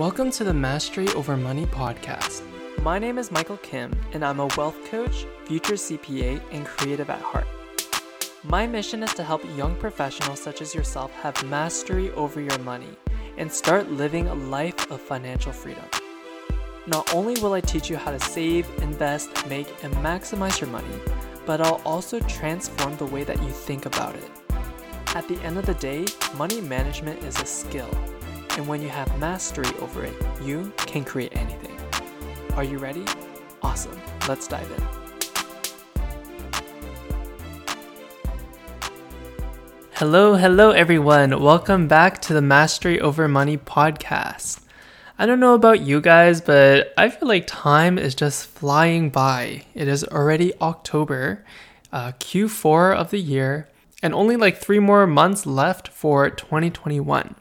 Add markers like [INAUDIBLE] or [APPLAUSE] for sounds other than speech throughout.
Welcome to the Mastery Over Money podcast. My name is Michael Kim, and I'm a wealth coach, future CPA, and creative at heart. My mission is to help young professionals such as yourself have mastery over your money and start living a life of financial freedom. Not only will I teach you how to save, invest, make, and maximize your money, but I'll also transform the way that you think about it. At the end of the day, money management is a skill and when you have mastery over it, you can create anything. Are you ready? Awesome. Let's dive in. Hello, hello, everyone. Welcome back to the Mastery Over Money podcast. I don't know about you guys, but I feel like time is just flying by. It is already October, uh, Q4 of the year, and only like three more months left for 2021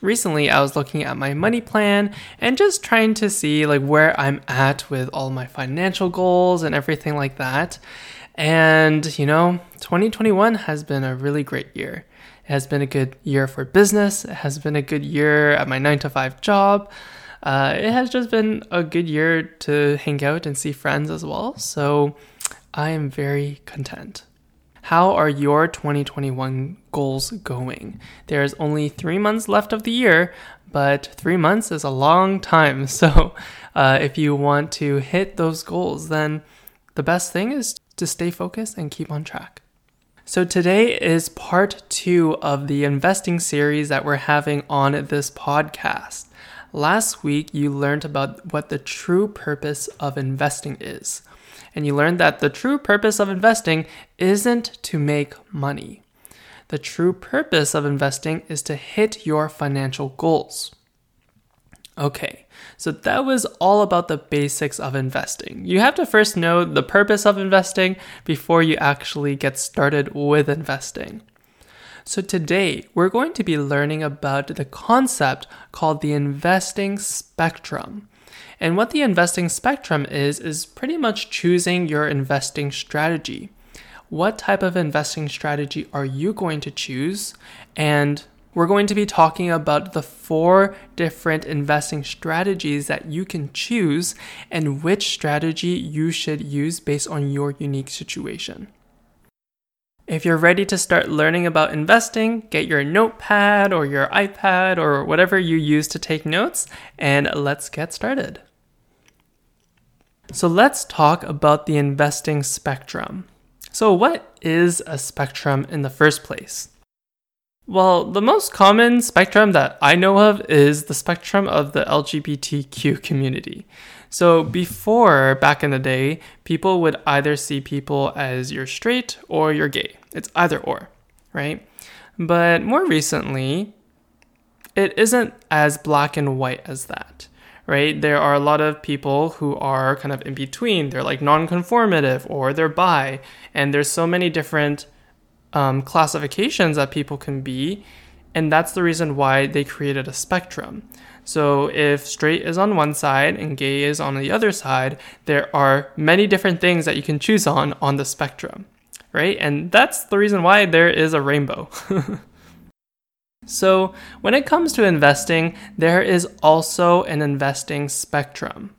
recently I was looking at my money plan and just trying to see like where I'm at with all my financial goals and everything like that. And you know, 2021 has been a really great year. It has been a good year for business. It has been a good year at my 9 to 5 job. Uh, it has just been a good year to hang out and see friends as well. So I am very content. How are your 2021 goals going? There's only three months left of the year, but three months is a long time. [LAUGHS] So, uh, if you want to hit those goals, then the best thing is to stay focused and keep on track. So, today is part two of the investing series that we're having on this podcast. Last week, you learned about what the true purpose of investing is and you learned that the true purpose of investing isn't to make money. The true purpose of investing is to hit your financial goals. Okay, so that was all about the basics of investing. You have to first know the purpose of investing before you actually get started with investing. So, today we're going to be learning about the concept called the investing spectrum. And what the investing spectrum is, is pretty much choosing your investing strategy. What type of investing strategy are you going to choose? And we're going to be talking about the four different investing strategies that you can choose and which strategy you should use based on your unique situation. If you're ready to start learning about investing, get your notepad or your iPad or whatever you use to take notes, and let's get started. So let's talk about the investing spectrum. So, what is a spectrum in the first place? Well, the most common spectrum that I know of is the spectrum of the LGBTQ community. So, before, back in the day, people would either see people as you're straight or you're gay. It's either or, right? But more recently, it isn't as black and white as that right? There are a lot of people who are kind of in between. They're like non-conformative or they're bi, and there's so many different um, classifications that people can be, and that's the reason why they created a spectrum. So if straight is on one side and gay is on the other side, there are many different things that you can choose on on the spectrum, right? And that's the reason why there is a rainbow. [LAUGHS] So, when it comes to investing, there is also an investing spectrum.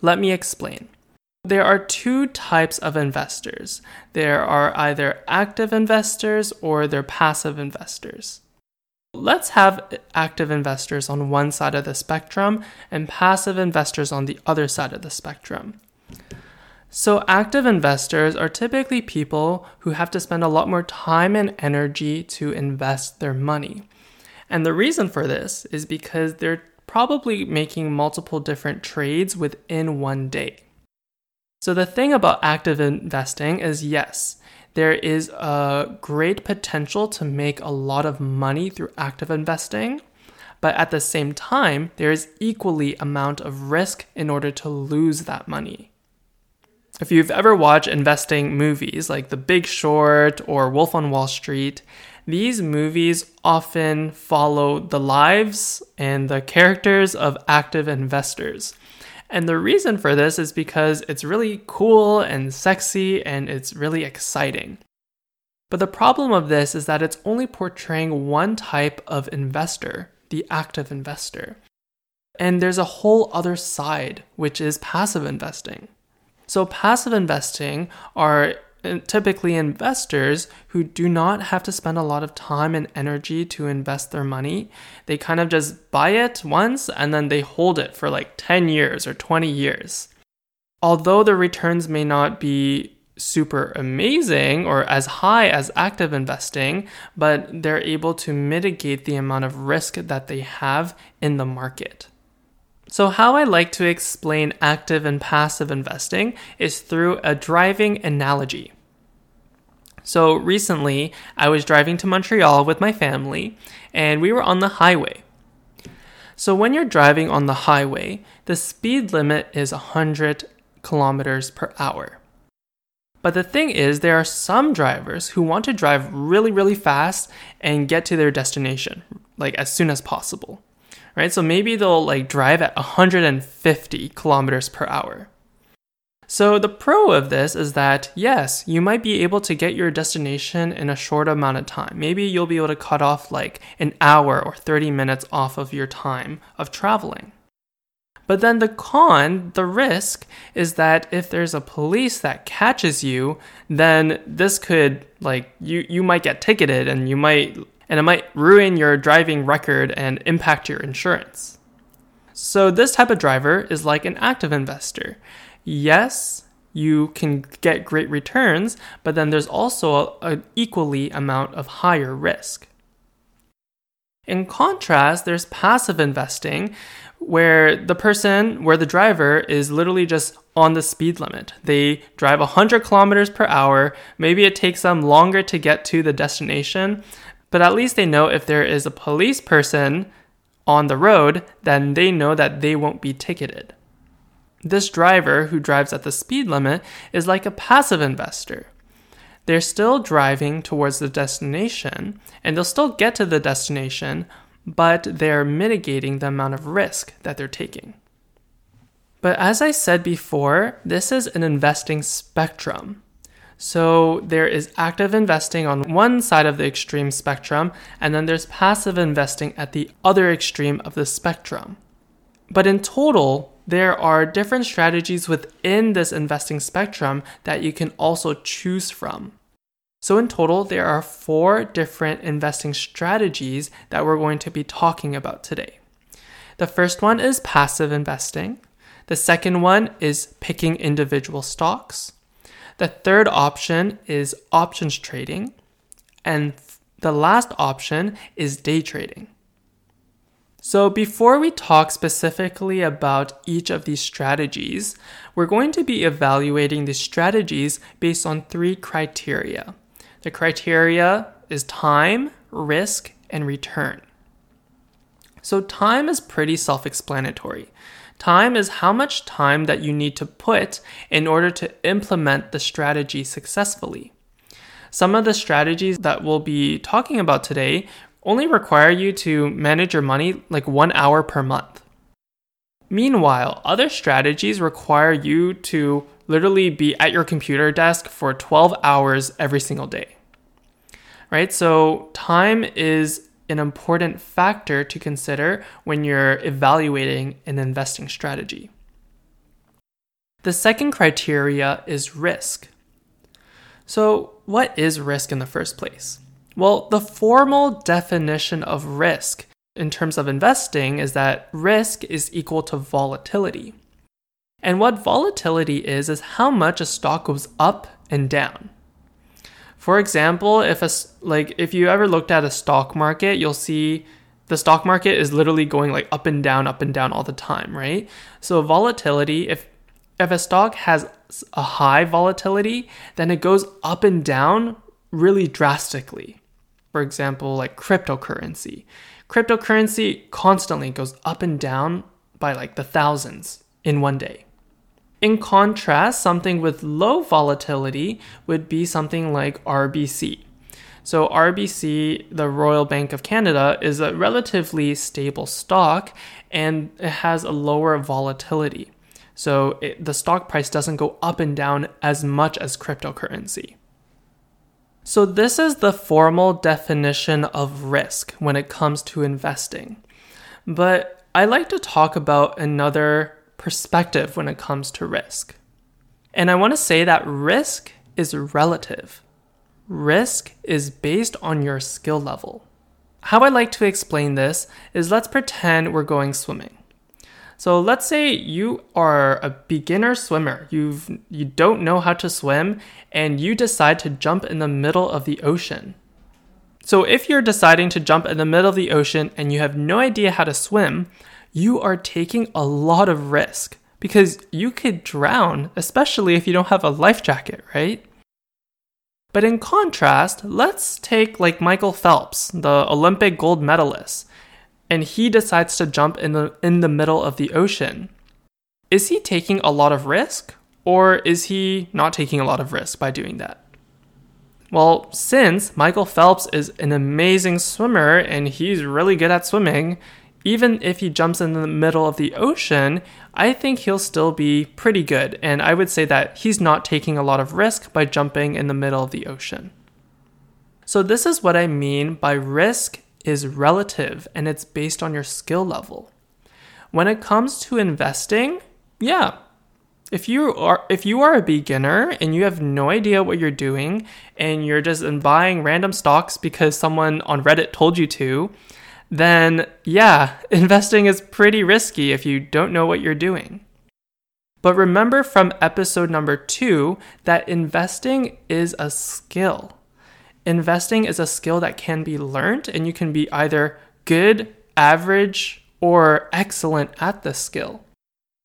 Let me explain. There are two types of investors. There are either active investors or they're passive investors. Let's have active investors on one side of the spectrum and passive investors on the other side of the spectrum. So, active investors are typically people who have to spend a lot more time and energy to invest their money. And the reason for this is because they're probably making multiple different trades within one day. So, the thing about active investing is yes, there is a great potential to make a lot of money through active investing. But at the same time, there is equally amount of risk in order to lose that money. If you've ever watched investing movies like The Big Short or Wolf on Wall Street, these movies often follow the lives and the characters of active investors. And the reason for this is because it's really cool and sexy and it's really exciting. But the problem of this is that it's only portraying one type of investor. the active investor. And there's a whole other side, which is passive investing. So, passive investing are typically investors who do not have to spend a lot of time and energy to invest their money. They kind of just buy it once and then they hold it for like 10 years or 20 years. Although the returns may not be super amazing or as high as active investing, but they're able to mitigate the amount of risk that they have in the market. So, how I like to explain active and passive investing is through a driving analogy. So, recently I was driving to Montreal with my family and we were on the highway. So, when you're driving on the highway, the speed limit is 100 kilometers per hour. But the thing is, there are some drivers who want to drive really, really fast and get to their destination, like as soon as possible. Right? So maybe they'll like drive at 150 kilometers per hour. So the pro of this is that yes, you might be able to get your destination in a short amount of time. Maybe you'll be able to cut off like an hour or 30 minutes off of your time of traveling. But then the con, the risk, is that if there's a police that catches you, then this could like you you might get ticketed and you might and it might ruin your driving record and impact your insurance. So this type of driver is like an active investor. Yes, you can get great returns, but then there's also an equally amount of higher risk. In contrast, there's passive investing, where the person, where the driver is literally just on the speed limit. They drive 100 kilometers per hour. Maybe it takes them longer to get to the destination, but at least they know if there is a police person on the road, then they know that they won't be ticketed. This driver who drives at the speed limit is like a passive investor. They're still driving towards the destination and they'll still get to the destination, but they're mitigating the amount of risk that they're taking. But as I said before, this is an investing spectrum. So there is active investing on one side of the extreme spectrum, and then there's passive investing at the other extreme of the spectrum. But in total, there are different strategies within this investing spectrum that you can also choose from. So, in total, there are four different investing strategies that we're going to be talking about today. The first one is passive investing. The second one is picking individual stocks. The third option is options trading. And the last option is day trading. So, before we talk specifically about each of these strategies, we're going to be evaluating the strategies based on three criteria. The criteria is time, risk, and return. So, time is pretty self explanatory. Time is how much time that you need to put in order to implement the strategy successfully. Some of the strategies that we'll be talking about today only require you to manage your money like one hour per month. Meanwhile, other strategies require you to literally be at your computer desk for 12 hours every single day. Right? So, time is an important factor to consider when you're evaluating an investing strategy. The second criteria is risk. So, what is risk in the first place? Well, the formal definition of risk in terms of investing is that risk is equal to volatility. And what volatility is, is how much a stock goes up and down. For example, if a like if you ever looked at a stock market, you'll see the stock market is literally going like up and down, up and down all the time, right? So volatility, if if a stock has a high volatility, then it goes up and down really drastically. For example, like cryptocurrency. Cryptocurrency constantly goes up and down by like the thousands in one day. In contrast, something with low volatility would be something like RBC. So, RBC, the Royal Bank of Canada, is a relatively stable stock and it has a lower volatility. So, it, the stock price doesn't go up and down as much as cryptocurrency. So, this is the formal definition of risk when it comes to investing. but I like to talk about another perspective when it comes to risk. And I want to say that risk is relative. Risk is based on your skill level. How I like to explain this is let's pretend we're going swimming. So let's say you are a beginner swimmer. You've you don't know how to swim and you decide to jump in the middle of the ocean. So if you're deciding to jump in the middle of the ocean and you have no idea how to swim, you are taking a lot of risk because you could drown, especially if you don't have a life jacket, right? But in contrast, let's take like Michael Phelps, the Olympic gold medalist, and he decides to jump in the in the middle of the ocean. Is he taking a lot of risk or is he not taking a lot of risk by doing that? Well, since Michael Phelps is an amazing swimmer and he's really good at swimming, even if he jumps in the middle of the ocean, I think he'll still be pretty good. And I would say that he's not taking a lot of risk by jumping in the middle of the ocean. So, this is what I mean by risk is relative and it's based on your skill level. When it comes to investing, yeah, if you are if you are a beginner and you have no idea what you're doing and you're just buying random stocks because someone on Reddit told you to, then yeah, [LAUGHS] investing is pretty risky if you don't know what you're doing. But remember from episode number 2 that investing is a skill. Investing is a skill that can be learned, and you can be either good, average, or excellent at the skill.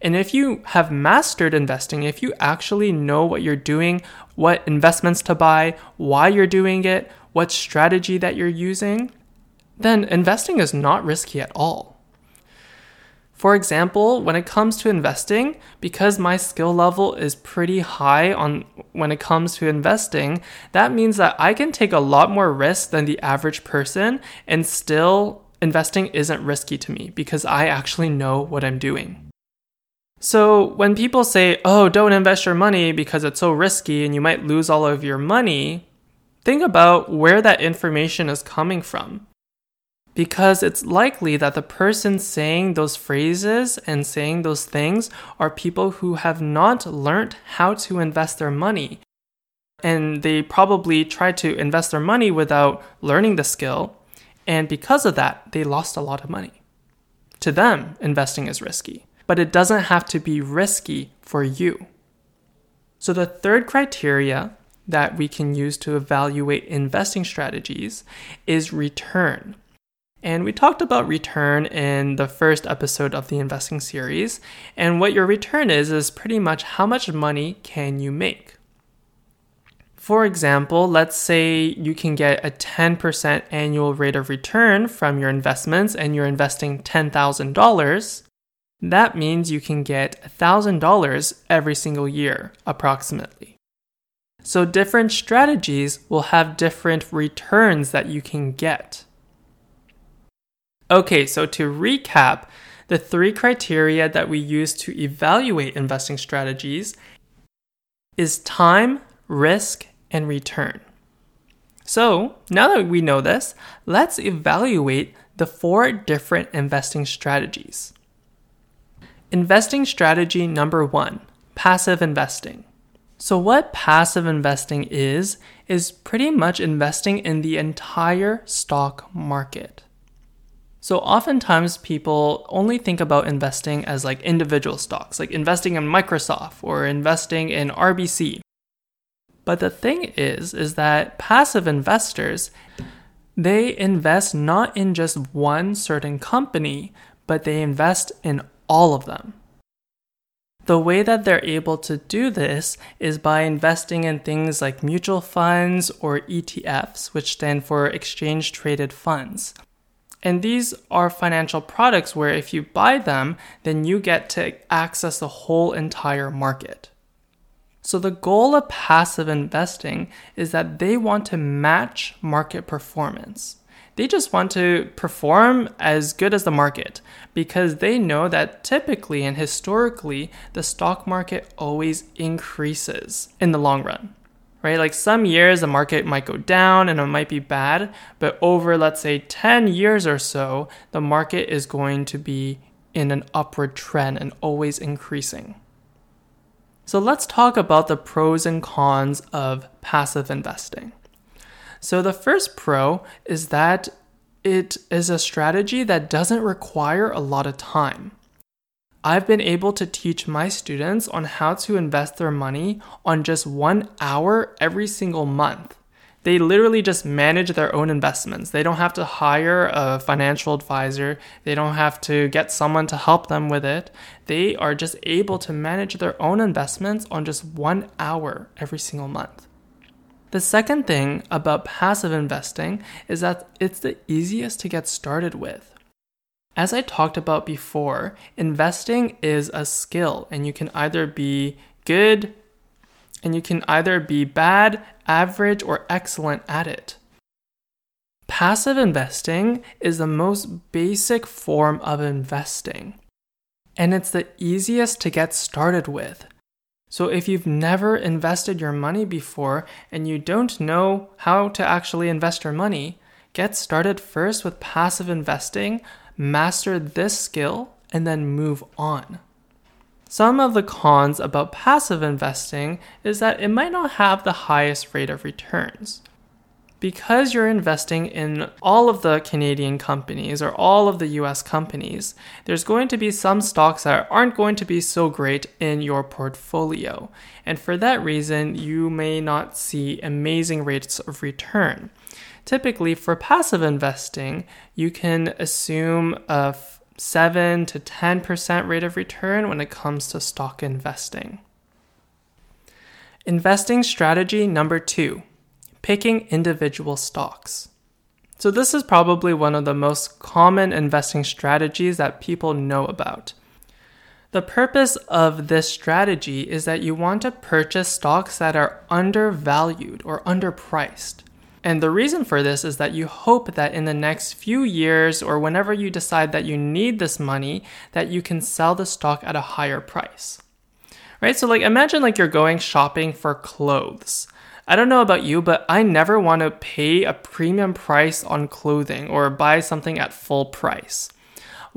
And if you have mastered investing, if you actually know what you're doing, what investments to buy, why you're doing it, what strategy that you're using, then investing is not risky at all. For example, when it comes to investing, because my skill level is pretty high on when it comes to investing, that means that I can take a lot more risk than the average person and still investing isn't risky to me because I actually know what I'm doing. So when people say, "Oh, don't invest your money because it's so risky and you might lose all of your money," think about where that information is coming from because it's likely that the person saying those phrases and saying those things are people who have not learned how to invest their money. And they probably tried to invest their money without learning the skill. And because of that, they lost a lot of money. To them, investing is risky, but it doesn't have to be risky for you. So, the third criteria that we can use to evaluate investing strategies is return. And we talked about return in the first episode of the investing series. And what your return is, is pretty much how much money can you make. For example, let's say you can get a 10% annual rate of return from your investments and you're investing $10,000. That means you can get $1,000 every single year, approximately. So, different strategies will have different returns that you can get. Okay, so to recap, the three criteria that we use to evaluate investing strategies is time, risk, and return. So, now that we know this, let's evaluate the four different investing strategies. Investing strategy number one passive investing. So, what passive investing is, is pretty much investing in the entire stock market. So oftentimes people only think about investing as like individual stocks, like investing in Microsoft or investing in RBC. But the thing is is that passive investors they invest not in just one certain company, but they invest in all of them. The way that they're able to do this is by investing in things like mutual funds or ETFs, which stand for exchange traded funds. And these are financial products where if you buy them, then you get to access the whole entire market. So, the goal of passive investing is that they want to match market performance. They just want to perform as good as the market because they know that typically and historically the stock market always increases in the long run. Right? Like some years the market might go down and it might be bad, but over, let's say, 10 years or so, the market is going to be in an upward trend and always increasing. So let's talk about the pros and cons of passive investing. So the first pro is that it is a strategy that doesn't require a lot of time. I've been able to teach my students on how to invest their money on just one hour every single month. They literally just manage their own investments. They don't have to hire a financial advisor. They don't have to get someone to help them with it. They are just able to manage their own investments on just one hour every single month. The second thing about passive investing is that it's the easiest to get started with. As I talked about before, investing is a skill and you can either be good and you can either be bad, average, or excellent at it. Passive investing is the most basic form of investing, and it's the easiest to get started with. So, if you've never invested your money before and you don't know how to actually invest your money, get started first with passive investing master this skill, and then move on. Some of the cons about passive investing is that it might not have the highest rate of returns. Because you're investing in all of the Canadian companies or all of the US companies, there's going to be some stocks that aren't going to be so great in your portfolio. And for that reason, you may not see amazing rates of return. Typically, for passive investing, you can assume a 7 to 10% rate of return when it comes to stock investing. Investing strategy number two picking individual stocks. So, this is probably one of the most common investing strategies that people know about. The purpose of this strategy is that you want to purchase stocks that are undervalued or underpriced. And the reason for this is that you hope that in the next few years or whenever you decide that you need this money, that you can sell the stock at a higher price. Right? So like imagine like you're going shopping for clothes. I don't know about you, but I never want to pay a premium price on clothing or buy something at full price.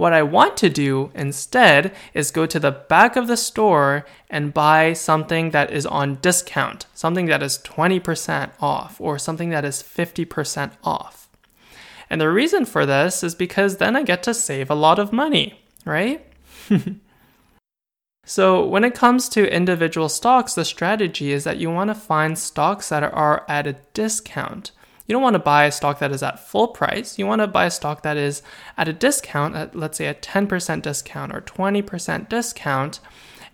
What I want to do instead is go to the back of the store and buy something that is on discount, something that is 20% off, or something that is 50% off. And the reason for this is because then I get to save a lot of money, right? [LAUGHS] so, when it comes to individual stocks, the strategy is that you want to find stocks that are at a discount you don't want to buy a stock that is at full price. You want to buy a stock that is at a discount, at let's say a 10% discount or 20% discount.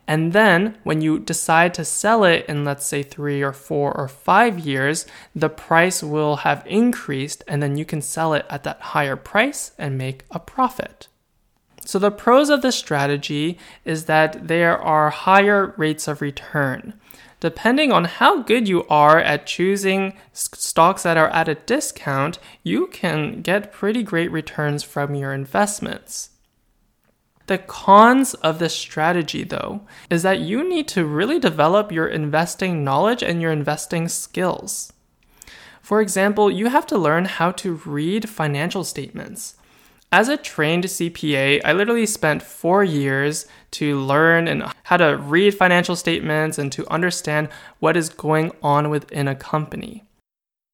And then when you decide to sell it in, let's say, three or four or five years, the price will have increased, and then you can sell it at that higher price and make a profit. So, the pros of this strategy is that there are higher rates of return depending on how good you are at choosing stocks that are at a discount, you can get pretty great returns from your investments. The cons of this strategy, though, is that you need to really develop your investing knowledge and your investing skills. For example, you have to learn how to read financial statements. As a trained CPA, I literally spent four years to learn and how to read financial statements and to understand what is going on within a company.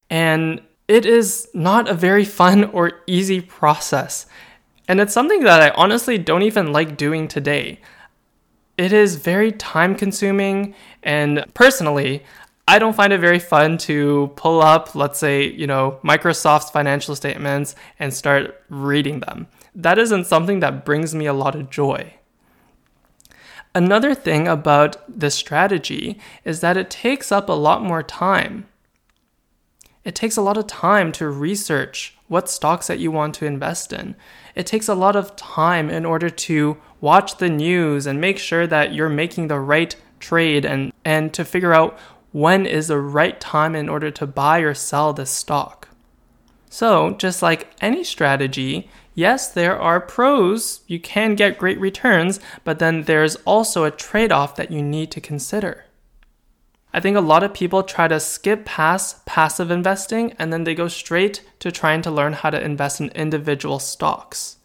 And it is not a very fun or easy process. And it's something that I honestly don't even like doing today. It is very time consuming, and personally, I don't find it very fun to pull up, let's say, you know, Microsoft's financial statements and start reading them. That isn't something that brings me a lot of joy. Another thing about this strategy is that it takes up a lot more time. It takes a lot of time to research what stocks that you want to invest in. It takes a lot of time in order to watch the news and make sure that you're making the right trade and, and to figure out when is the right time in order to buy or sell this stock. So, just like any strategy, yes, there are pros. You can get great returns, but then there's also a trade off that you need to consider. I think a lot of people try to skip past passive investing and then they go straight to trying to learn how to invest in individual stocks.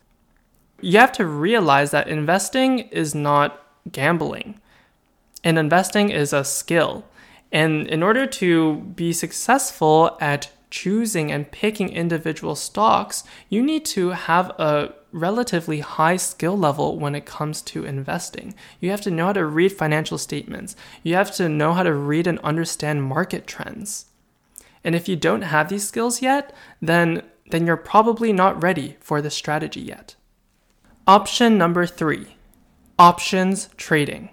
You have to realize that investing is not gambling, and investing is a skill. And in order to be successful at choosing and picking individual stocks, you need to have a relatively high skill level when it comes to investing. You have to know how to read financial statements. You have to know how to read and understand market trends. And if you don't have these skills yet, then then you're probably not ready for this strategy yet. Option number 3. Options trading.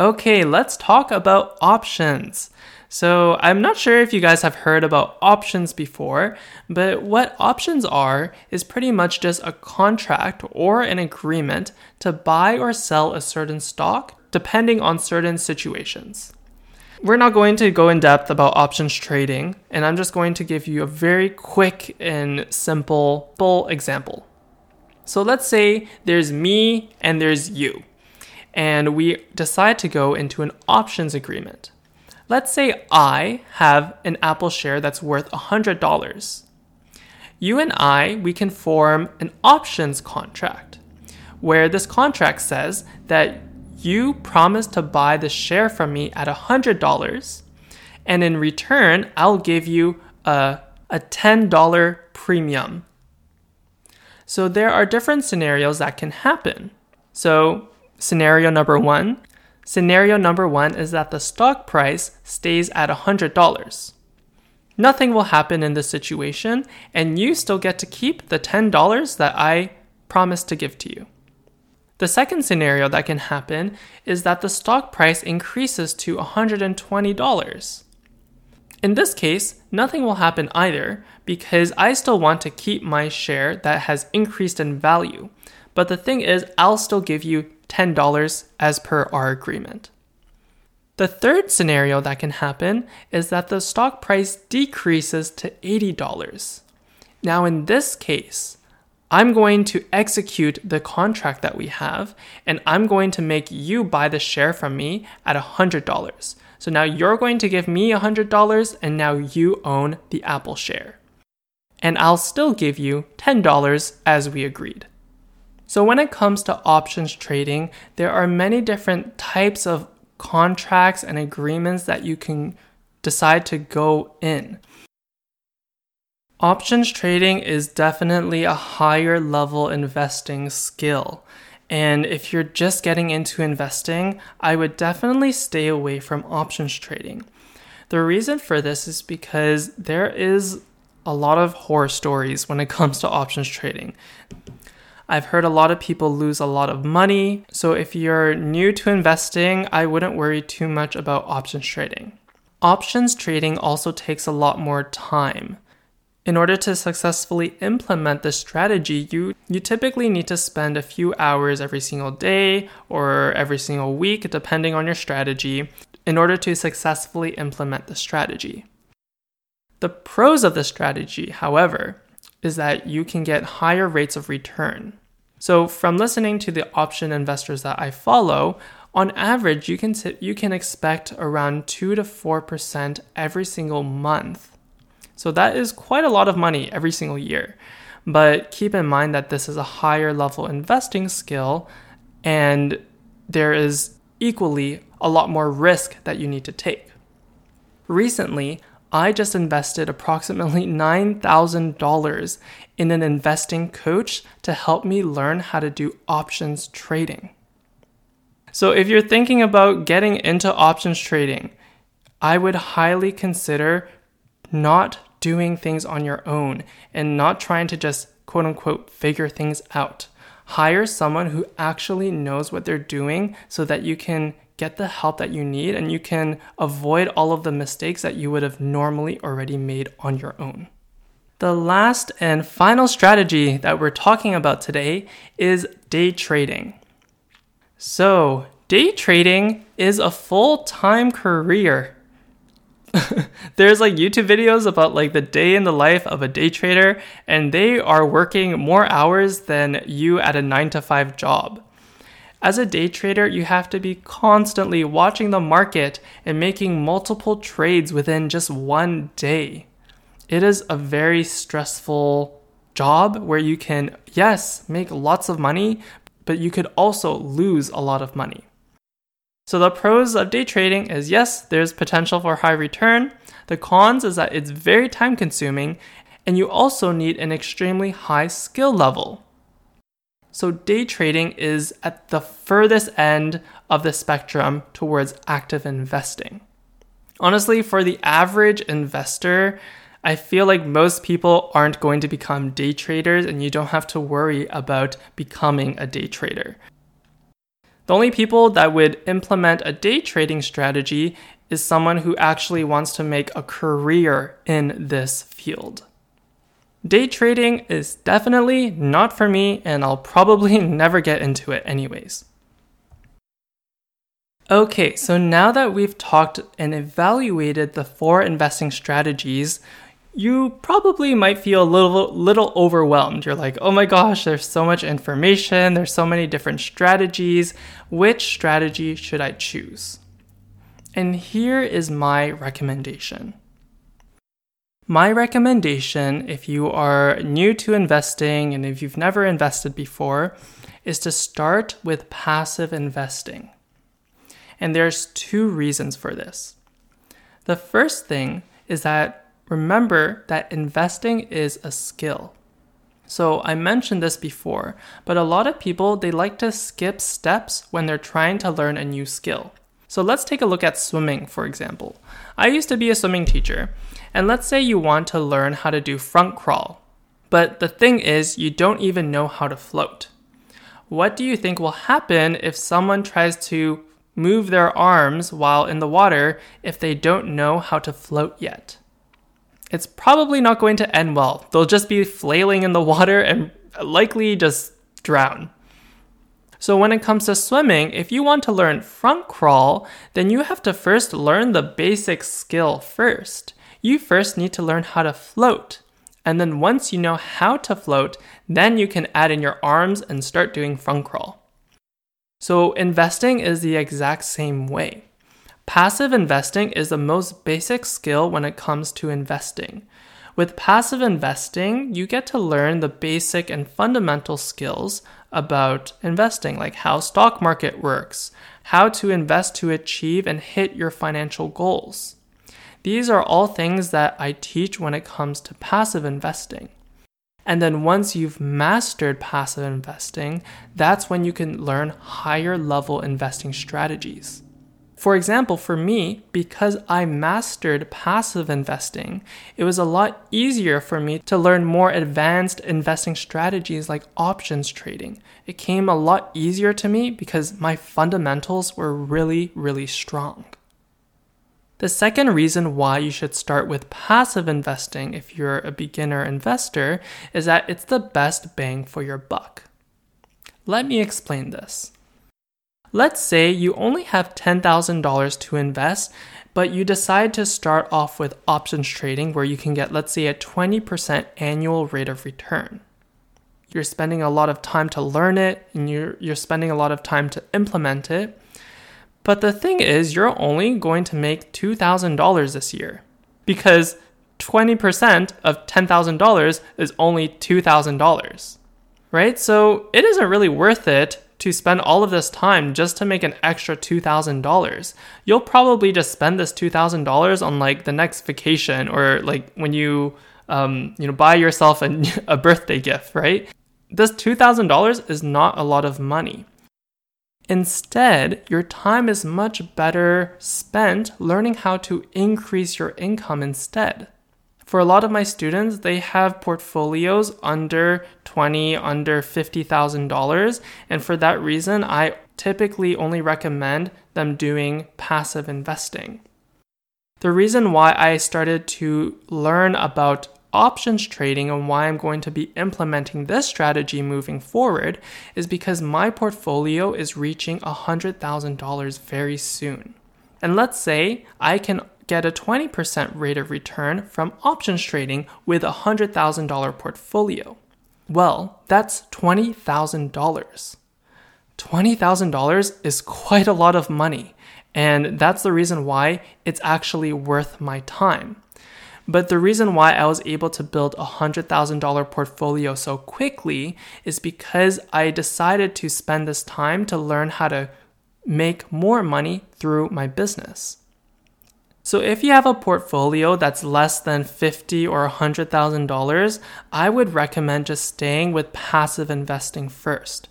Okay, let's talk about options. So, I'm not sure if you guys have heard about options before, but what options are is pretty much just a contract or an agreement to buy or sell a certain stock depending on certain situations. We're not going to go in depth about options trading, and I'm just going to give you a very quick and simple example. So let's say there's me and there's you, and we decide to go into an options agreement. Let's say I have an Apple share that's worth $100. You and I, we can form an options contract where this contract says that you promise to buy the share from me at $100 and in return, I'll give you a, a $10 premium. So there are different scenarios that can happen. So, scenario number one Scenario number one is that the stock price stays at $100. Nothing will happen in this situation, and you still get to keep the $10 that I promised to give to you. The second scenario that can happen is that the stock price increases to $120. In this case, nothing will happen either because I still want to keep my share that has increased in value. But the thing is, I'll still give you $10 as per our agreement. The third scenario that can happen is that the stock price decreases to $80. Now, in this case, I'm going to execute the contract that we have, and I'm going to make you buy the share from me at $100. So now you're going to give me $100, and now you own the Apple share. And I'll still give you $10 as we agreed. So, when it comes to options trading, there are many different types of contracts and agreements that you can decide to go in. Options trading is definitely a higher level investing skill. And if you're just getting into investing, I would definitely stay away from options trading. The reason for this is because there is a lot of horror stories when it comes to options trading. I've heard a lot of people lose a lot of money. So if you're new to investing, I wouldn't worry too much about options trading. Options trading also takes a lot more time. In order to successfully implement this strategy, you, you typically need to spend a few hours every single day or every single week, depending on your strategy, in order to successfully implement the strategy. The pros of the strategy, however, is that you can get higher rates of return. So, from listening to the option investors that I follow, on average, you can t- you can expect around two to four percent every single month. So that is quite a lot of money every single year. But keep in mind that this is a higher level investing skill, and there is equally a lot more risk that you need to take. Recently, I just invested approximately $9,000 in an investing coach to help me learn how to do options trading. So, if you're thinking about getting into options trading, I would highly consider not doing things on your own and not trying to just quote unquote figure things out. Hire someone who actually knows what they're doing so that you can get the help that you need and you can avoid all of the mistakes that you would have normally already made on your own. The last and final strategy that we're talking about today is day trading. So, day trading is a full time career. [LAUGHS] There's like YouTube videos about like the day in the life of a day trader, and they are working more hours than you at a nine to five job. As a day trader, you have to be constantly watching the market and making multiple trades within just one day. It is a very stressful job where you can, yes, make lots of money, but you could also lose a lot of money. So, the pros of day trading is yes, there's potential for high return. The cons is that it's very time consuming, and you also need an extremely high skill level. So, day trading is at the furthest end of the spectrum towards active investing. Honestly, for the average investor, I feel like most people aren't going to become day traders, and you don't have to worry about becoming a day trader. The only people that would implement a day trading strategy is someone who actually wants to make a career in this field. Day trading is definitely not for me, and I'll probably [LAUGHS] never get into it anyways. Okay, so now that we've talked and evaluated the four investing strategies, you probably might feel a little little overwhelmed. You're like, "Oh my gosh, there's so much information, there's so many different strategies. Which strategy should I choose?" And here is my recommendation. My recommendation, if you are new to investing and if you've never invested before, is to start with passive investing. And there's two reasons for this. The first thing is that remember that investing is a skill. So I mentioned this before, but a lot of people they like to skip steps when they're trying to learn a new skill. So let's take a look at swimming, for example. I used to be a swimming teacher, and let's say you want to learn how to do front crawl. But the thing is, you don't even know how to float. What do you think will happen if someone tries to move their arms while in the water if they don't know how to float yet? It's probably not going to end well. They'll just be flailing in the water and likely just drown. So when it comes to swimming, if you want to learn front crawl, then you have to first learn the basic skill first. You first need to learn how to float. And then once you know how to float, then you can add in your arms and start doing front crawl. So investing is the exact same way. Passive investing is the most basic skill when it comes to investing. With passive investing, you get to learn the basic and fundamental skills about investing, like how stock market works, how to invest to achieve and hit your financial goals. These are all things that I teach when it comes to passive investing. And then once you've mastered passive investing, that's when you can learn higher level investing strategies. For example, for me, because I mastered passive investing, it was a lot easier for me to learn more advanced investing strategies like options trading. It came a lot easier to me because my fundamentals were really, really strong. The second reason why you should start with passive investing if you're a beginner investor is that it's the best bang for your buck. Let me explain this. Let's say you only have $10,000 to invest, but you decide to start off with options trading where you can get, let's say, a 20% annual rate of return. You're spending a lot of time to learn it and you're, you're spending a lot of time to implement it. But the thing is, you're only going to make $2,000 this year because 20% of $10,000 is only $2,000, right? So it isn't really worth it to spend all of this time just to make an extra $2,000. You'll probably just spend this $2,000 on like the next vacation or like when you um, you know buy yourself a, [LAUGHS] a birthday gift, right? This $2,000 is not a lot of money. Instead, your time is much better spent learning how to increase your income instead. For a lot of my students, they have portfolios under 20, under $50,000, and for that reason, I typically only recommend them doing passive investing. The reason why I started to learn about options trading and why I'm going to be implementing this strategy moving forward is because my portfolio is reaching $100,000 very soon. And let's say I can get a 20% rate of return from options trading with a $100,000 portfolio. Well, that's $20,000. $20,000 is quite a lot of money. And that's the reason why it's actually worth my time. But the reason why I was able to build a $100,000 portfolio so quickly is because I decided to spend this time to learn how to make more money through my business. So if you have a portfolio that's less than fifty or $100,000, I would recommend just staying with passive investing first.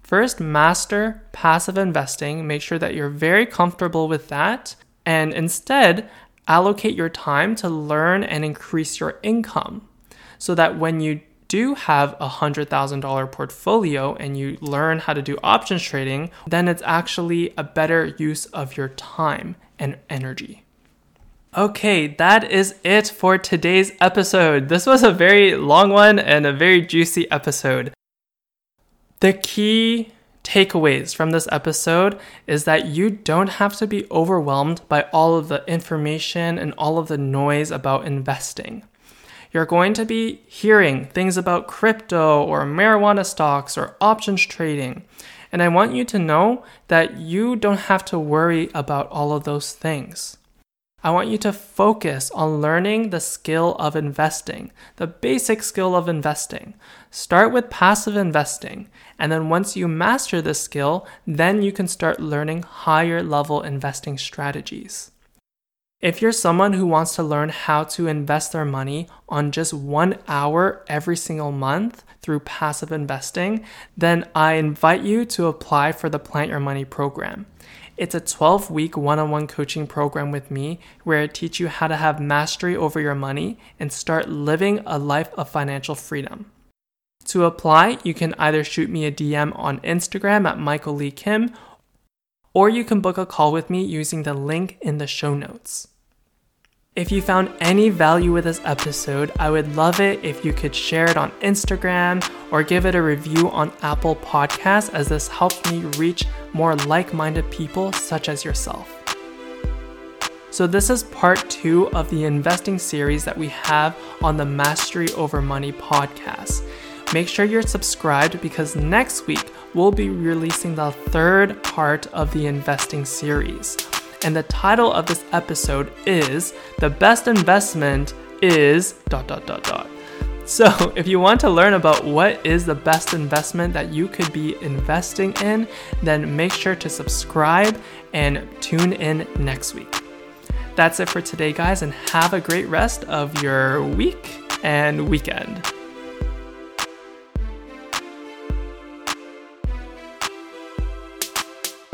First, master passive investing, make sure that you're very comfortable with that, and instead, allocate your time to learn and increase your income so that when you do have a $100,000 portfolio and you learn how to do options trading, then it's actually a better use of your time and energy. Okay, that is it for today's episode. This was a very long one and a very juicy episode. The key takeaways from this episode is that you don't have to be overwhelmed by all of the information and all of the noise about investing. You're going to be hearing things about crypto or marijuana stocks or options trading. And I want you to know that you don't have to worry about all of those things. I want you to focus on learning the skill of investing, the basic skill of investing. Start with passive investing, and then once you master this skill, then you can start learning higher level investing strategies. If you're someone who wants to learn how to invest their money on just one hour every single month through passive investing, then I invite you to apply for the Plant Your Money program. It's a 12 week one on one coaching program with me where I teach you how to have mastery over your money and start living a life of financial freedom. To apply, you can either shoot me a DM on Instagram at Michael Lee Kim or you can book a call with me using the link in the show notes. If you found any value with this episode, I would love it if you could share it on Instagram or give it a review on Apple Podcasts, as this helps me reach more like minded people such as yourself. So, this is part two of the investing series that we have on the Mastery Over Money podcast. Make sure you're subscribed because next week we'll be releasing the third part of the investing series and the title of this episode is The Best Investment is dot dot dot dot. So, [LAUGHS] if you want to learn about what is the best investment that you could be investing in, then make sure to subscribe and tune in next week. That's it for today, guys, and have a great rest of your week and weekend.